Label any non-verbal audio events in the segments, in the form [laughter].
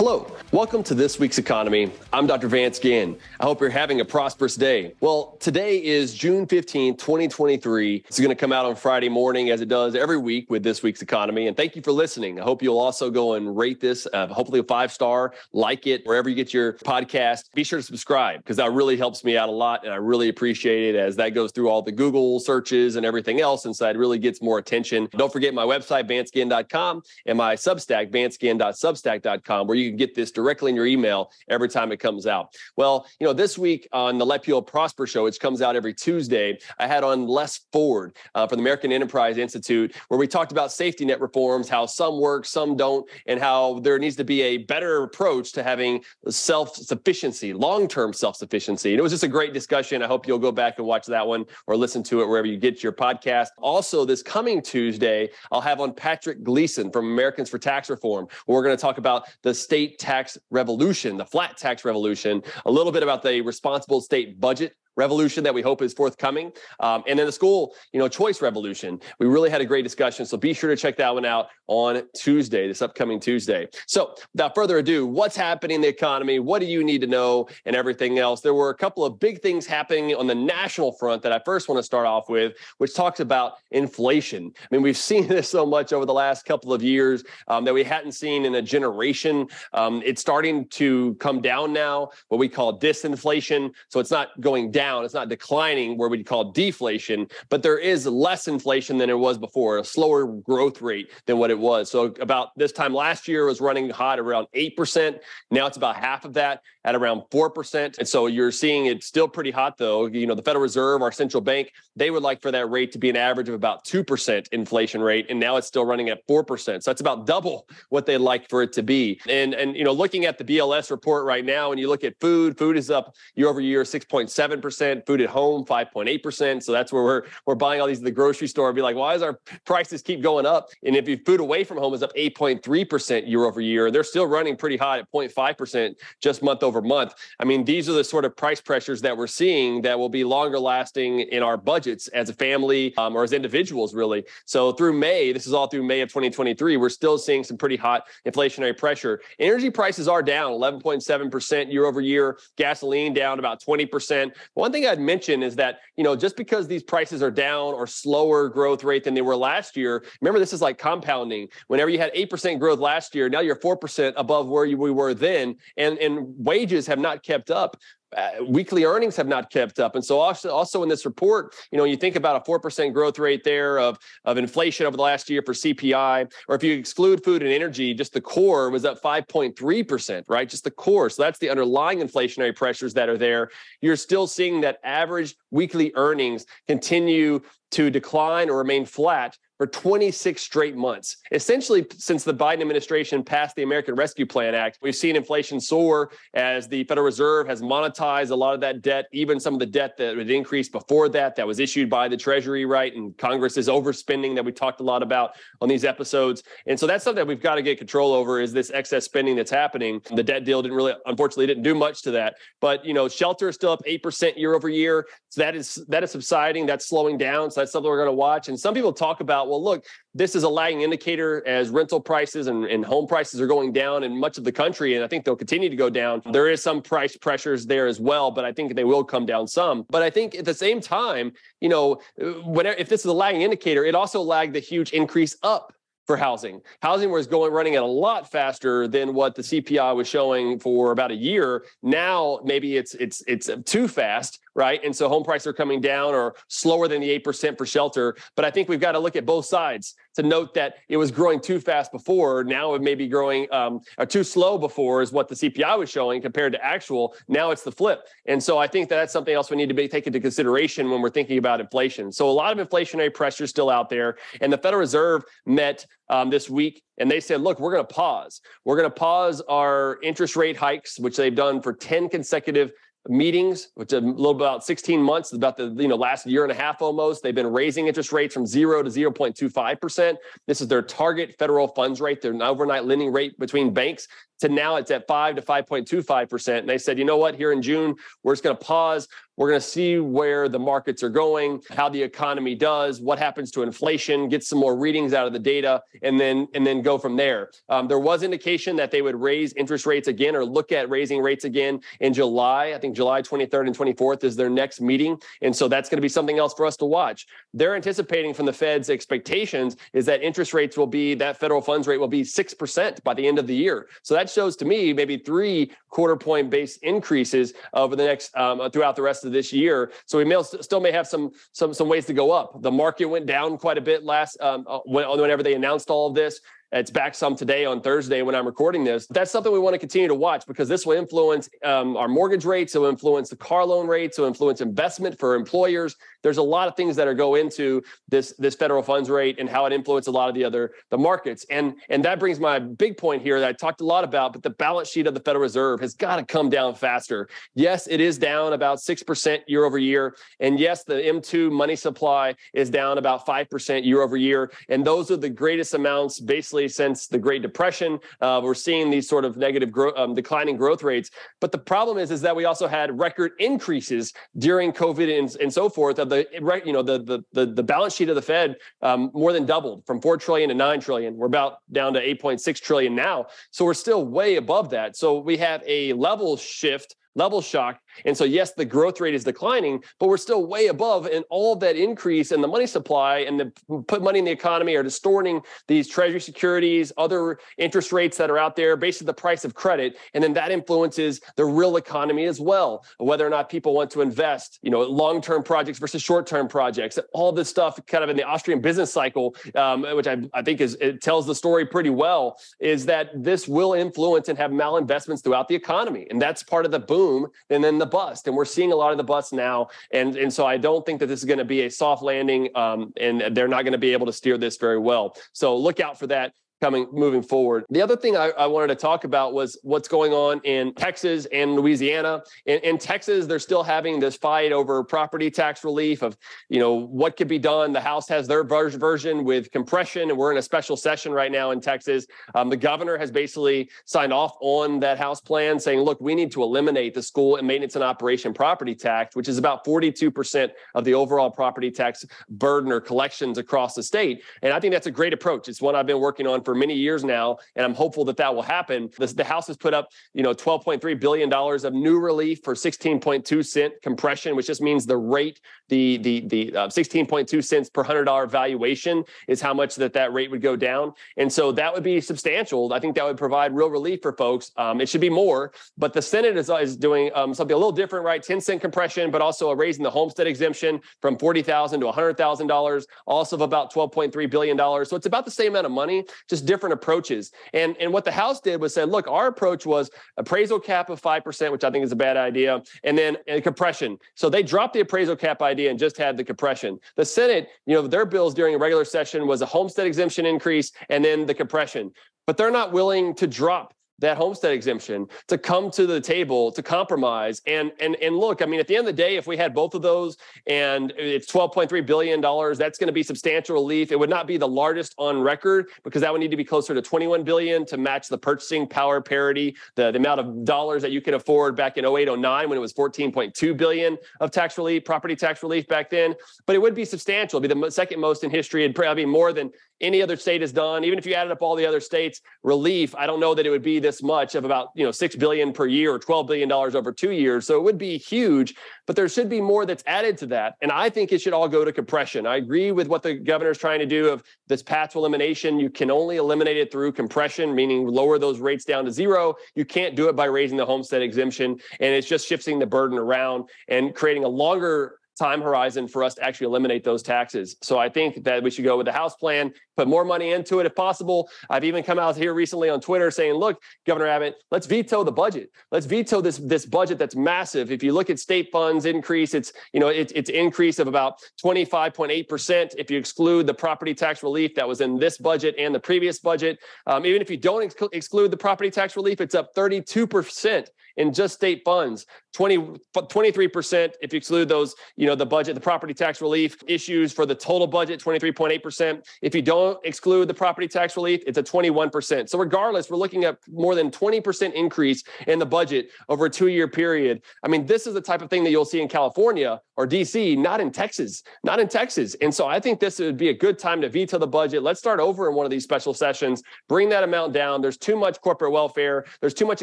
Hello, welcome to this week's economy. I'm Dr. Vance Ginn. I hope you're having a prosperous day. Well, today is June 15, 2023. It's going to come out on Friday morning as it does every week with this week's economy. And thank you for listening. I hope you'll also go and rate this, uh, hopefully a five star, like it wherever you get your podcast. Be sure to subscribe because that really helps me out a lot. And I really appreciate it as that goes through all the Google searches and everything else. And so it really gets more attention. Don't forget my website, vanceginn.com, and my Substack, vanceginn.substack.com, where you can get this directly in your email every time it comes out. Well, you know, this week on the Let People Prosper show, which comes out every Tuesday, I had on Les Ford uh, from the American Enterprise Institute, where we talked about safety net reforms, how some work, some don't, and how there needs to be a better approach to having self sufficiency, long term self sufficiency. And it was just a great discussion. I hope you'll go back and watch that one or listen to it wherever you get your podcast. Also, this coming Tuesday, I'll have on Patrick Gleason from Americans for Tax Reform. Where we're going to talk about the state tax revolution, the flat tax revolution, a little bit about the responsible state budget revolution that we hope is forthcoming. Um, and then the school, you know, choice revolution. We really had a great discussion. So be sure to check that one out on Tuesday, this upcoming Tuesday. So without further ado, what's happening in the economy? What do you need to know and everything else? There were a couple of big things happening on the national front that I first want to start off with, which talks about inflation. I mean, we've [laughs] seen this so much over the last couple of years um, that we hadn't seen in a generation. Um, it's starting to come down now, what we call disinflation. So it's not going down down. It's not declining where we'd call deflation, but there is less inflation than it was before, a slower growth rate than what it was. So about this time last year was running hot around 8%. Now it's about half of that at around 4%. And so you're seeing it's still pretty hot though. You know, the Federal Reserve, our central bank, they would like for that rate to be an average of about 2% inflation rate. And now it's still running at 4%. So that's about double what they'd like for it to be. And, and, you know, looking at the BLS report right now, and you look at food, food is up year over year, 6.7% food at home 5.8%. So that's where we're we're buying all these at the grocery store and be like, why is our prices keep going up? And if you food away from home is up 8.3% year over year, they're still running pretty hot at 0.5% just month over month. I mean, these are the sort of price pressures that we're seeing that will be longer lasting in our budgets as a family um, or as individuals, really. So through May, this is all through May of 2023, we're still seeing some pretty hot inflationary pressure. Energy prices are down 11.7% year over year, gasoline down about 20%. One thing I'd mention is that, you know, just because these prices are down or slower growth rate than they were last year, remember this is like compounding. Whenever you had 8% growth last year, now you're 4% above where we were then, and, and wages have not kept up uh, weekly earnings have not kept up. And so also, also in this report, you know, you think about a 4% growth rate there of, of inflation over the last year for CPI, or if you exclude food and energy, just the core was up 5.3%, right? Just the core. So that's the underlying inflationary pressures that are there. You're still seeing that average weekly earnings continue to decline or remain flat for 26 straight months. Essentially, since the Biden administration passed the American Rescue Plan Act, we've seen inflation soar as the Federal Reserve has monetized a lot of that debt, even some of the debt that had increased before that, that was issued by the Treasury, right? And Congress is overspending that we talked a lot about on these episodes. And so that's something that we've got to get control over is this excess spending that's happening. The debt deal didn't really, unfortunately, didn't do much to that. But, you know, shelter is still up 8% year over year. So that is, that is subsiding. That's slowing down. So that's something we're going to watch. And some people talk about, well, look, this is a lagging indicator as rental prices and, and home prices are going down in much of the country. And I think they'll continue to go down. There is some price pressures there as well, but I think they will come down some. But I think at the same time, you know, whenever, if this is a lagging indicator, it also lagged the huge increase up for housing. Housing was going running at a lot faster than what the CPI was showing for about a year. Now maybe it's it's it's too fast right? And so home prices are coming down or slower than the 8% for shelter. But I think we've got to look at both sides to note that it was growing too fast before. Now it may be growing um, or too slow before is what the CPI was showing compared to actual. Now it's the flip. And so I think that that's something else we need to be take into consideration when we're thinking about inflation. So a lot of inflationary pressure is still out there. And the Federal Reserve met um, this week and they said, look, we're going to pause. We're going to pause our interest rate hikes, which they've done for 10 consecutive meetings, which a little about 16 months, about the you know last year and a half almost. They've been raising interest rates from zero to 0.25 percent. This is their target federal funds rate, their overnight lending rate between banks. To now, it's at five to 5.25 percent. And they said, you know what? Here in June, we're just going to pause. We're going to see where the markets are going, how the economy does, what happens to inflation, get some more readings out of the data, and then and then go from there. Um, there was indication that they would raise interest rates again or look at raising rates again in July. I think July 23rd and 24th is their next meeting, and so that's going to be something else for us to watch. They're anticipating from the Fed's expectations is that interest rates will be that federal funds rate will be six percent by the end of the year. So that shows to me maybe three quarter point base increases over the next um, throughout the rest of this year. So we may still may have some some some ways to go up. The market went down quite a bit last um, uh, whenever they announced all of this. It's back some today on Thursday when I'm recording this. That's something we want to continue to watch because this will influence um, our mortgage rates, it will influence the car loan rates, it will influence investment for employers. There's a lot of things that are go into this this federal funds rate and how it influences a lot of the other the markets. And and that brings my big point here that I talked a lot about. But the balance sheet of the Federal Reserve has got to come down faster. Yes, it is down about six percent year over year, and yes, the M2 money supply is down about five percent year over year. And those are the greatest amounts basically since the Great Depression. Uh, we're seeing these sort of negative um, declining growth rates. But the problem is, is that we also had record increases during COVID and, and so forth. Of the you know the the the, the balance sheet of the Fed um, more than doubled from four trillion to nine trillion. We're about down to eight point six trillion now. So we're still way above that. So we have a level shift level shock and so, yes, the growth rate is declining, but we're still way above. And all that increase in the money supply and the put money in the economy are distorting these treasury securities, other interest rates that are out there, basically the price of credit. And then that influences the real economy as well, whether or not people want to invest, you know, long term projects versus short term projects. All this stuff kind of in the Austrian business cycle, um, which I, I think is it tells the story pretty well, is that this will influence and have malinvestments throughout the economy. And that's part of the boom. And then the bust, and we're seeing a lot of the bust now. And and so I don't think that this is going to be a soft landing, um, and they're not going to be able to steer this very well. So look out for that coming moving forward. The other thing I, I, wanted to talk about was what's going on in Texas and Louisiana. In, in, Texas, they're still having this fight over property tax relief of, you know, what could be done. The House has their ver- version with compression, and we're in a special session right now in Texas. Um, the governor has basically signed off on that House plan, saying, look, we need to eliminate the school and maintenance and operation property tax, which is about 42% of the overall property tax burden or collections across the state. And I think that's a great approach. It's one I've been working on for for many years now, and I'm hopeful that that will happen. The, the House has put up, you know, 12.3 billion dollars of new relief for 16.2 cent compression, which just means the rate, the the the uh, 16.2 cents per hundred dollar valuation is how much that that rate would go down, and so that would be substantial. I think that would provide real relief for folks. Um, it should be more, but the Senate is is doing um, something a little different, right? 10 cent compression, but also raising the homestead exemption from 40,000 to 100,000 dollars, also of about 12.3 billion dollars. So it's about the same amount of money, just just different approaches. And, and what the House did was said, look, our approach was appraisal cap of 5%, which I think is a bad idea, and then and compression. So they dropped the appraisal cap idea and just had the compression. The Senate, you know, their bills during a regular session was a homestead exemption increase and then the compression. But they're not willing to drop that homestead exemption to come to the table to compromise. And and and look i mean at the end of the day if we had both of those and it's 12.3 billion dollars that's going to be substantial relief. It would not be the largest on record because that would need to be closer to 21 billion to match the purchasing power parity the, the amount of dollars that you could afford back in 08 09 when it was 14.2 billion of tax relief property tax relief back then. But it would be substantial It'd be the second most in history it'd probably more than any other state has done. Even if you added up all the other states relief i don't know that it would be the this much of about you know six billion per year or twelve billion dollars over two years. So it would be huge, but there should be more that's added to that. And I think it should all go to compression. I agree with what the governor is trying to do of this path to elimination. You can only eliminate it through compression, meaning lower those rates down to zero. You can't do it by raising the homestead exemption, and it's just shifting the burden around and creating a longer time horizon for us to actually eliminate those taxes. So I think that we should go with the House plan, put more money into it if possible. I've even come out here recently on Twitter saying, look, Governor Abbott, let's veto the budget. Let's veto this, this budget that's massive. If you look at state funds increase, it's, you know, it, it's increase of about 25.8%. If you exclude the property tax relief that was in this budget and the previous budget, um, even if you don't ex- exclude the property tax relief, it's up 32% in just state funds. 20, 23% if you exclude those, you know, the budget, the property tax relief issues for the total budget, 23.8%. If you don't exclude the property tax relief, it's a 21%. So regardless, we're looking at more than 20% increase in the budget over a two-year period. I mean, this is the type of thing that you'll see in California or DC, not in Texas, not in Texas. And so I think this would be a good time to veto the budget. Let's start over in one of these special sessions, bring that amount down. There's too much corporate welfare. There's too much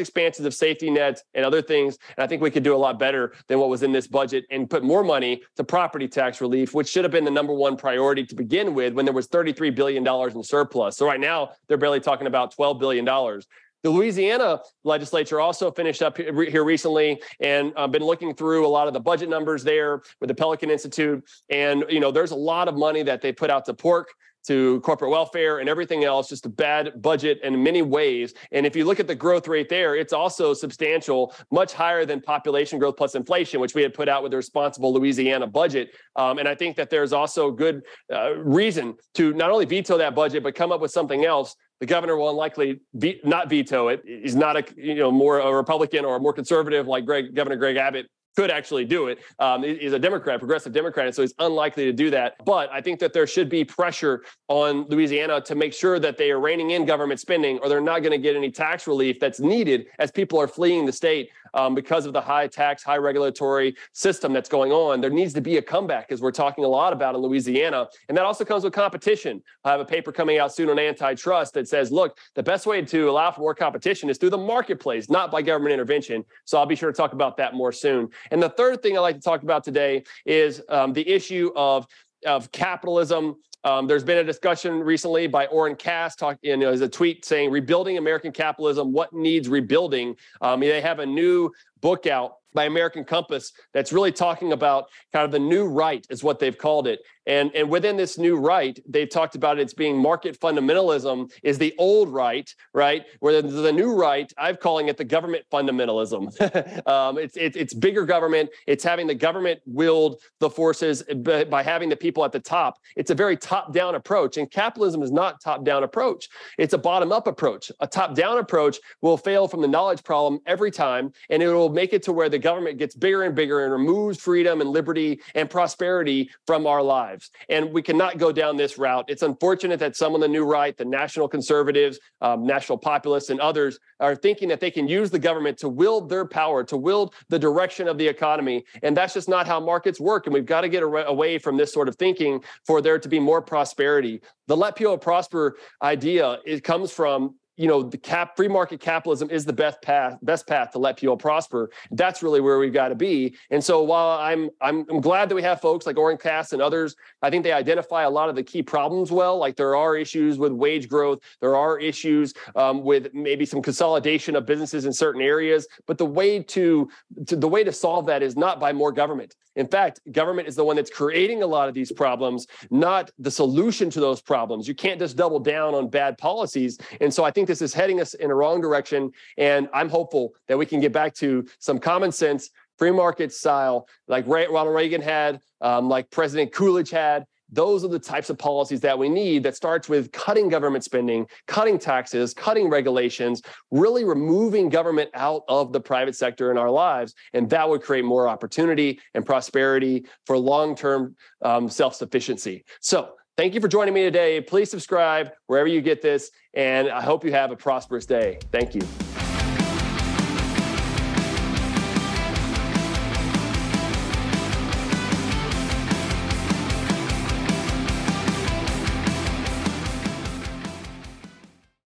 expansions of safety nets and other things. And I think we could do a lot better than what was in this budget and put more money to property tax relief, which should have been the number one priority to begin with when there was $33 billion in surplus. So right now they're barely talking about $12 billion. The Louisiana legislature also finished up here recently and uh, been looking through a lot of the budget numbers there with the Pelican Institute. And, you know, there's a lot of money that they put out to pork to corporate welfare and everything else, just a bad budget in many ways. And if you look at the growth rate there, it's also substantial, much higher than population growth plus inflation, which we had put out with the responsible Louisiana budget. Um, and I think that there's also good uh, reason to not only veto that budget, but come up with something else the governor will unlikely be, not veto it. He's not a you know more a Republican or a more conservative like Greg Governor Greg Abbott could actually do it. Um, he's a Democrat, progressive Democrat, and so he's unlikely to do that. But I think that there should be pressure on Louisiana to make sure that they are reining in government spending, or they're not going to get any tax relief that's needed as people are fleeing the state um, because of the high tax, high regulatory system that's going on. There needs to be a comeback, as we're talking a lot about in Louisiana, and that also comes with competition. I have a paper coming out soon on antitrust that says, look, the best way to allow for more competition is through the marketplace, not by government intervention. So I'll be sure to talk about that more soon. And the third thing I'd like to talk about today is um, the issue of of capitalism. Um, there's been a discussion recently by Oren Cass, talk, you know, as a tweet saying, "Rebuilding American capitalism: What needs rebuilding?" Um, they have a new book out by American Compass that's really talking about kind of the new right, is what they've called it. And, and within this new right, they've talked about it's being market fundamentalism is the old right, right? Where the, the new right, I'm calling it the government fundamentalism. [laughs] um, it's, it's, it's bigger government. It's having the government wield the forces by having the people at the top. It's a very top down approach. And capitalism is not top down approach. It's a bottom up approach. A top down approach will fail from the knowledge problem every time. And it will make it to where the government gets bigger and bigger and removes freedom and liberty and prosperity from our lives. And we cannot go down this route. It's unfortunate that some on the new right, the national conservatives, um, national populists, and others are thinking that they can use the government to wield their power, to wield the direction of the economy. And that's just not how markets work. And we've got to get away from this sort of thinking for there to be more prosperity. The let people prosper idea, it comes from you know the cap free market capitalism is the best path best path to let people prosper. That's really where we've got to be. And so while i'm i'm, I'm glad that we have folks like oren cass and others i think they identify a lot of the key problems well. Like there are issues with wage growth. There are issues um, with maybe some consolidation of businesses in certain areas. But the way to, to the way to solve that is not by more government. In fact, government is the one that's creating a lot of these problems, not the solution to those problems. You can't just double down on bad policies. And so I this is heading us in a wrong direction. And I'm hopeful that we can get back to some common sense, free market style, like Ronald Reagan had, um, like President Coolidge had, those are the types of policies that we need that starts with cutting government spending, cutting taxes, cutting regulations, really removing government out of the private sector in our lives. And that would create more opportunity and prosperity for long term um, self sufficiency. So, thank you for joining me today. Please subscribe wherever you get this. And I hope you have a prosperous day. Thank you.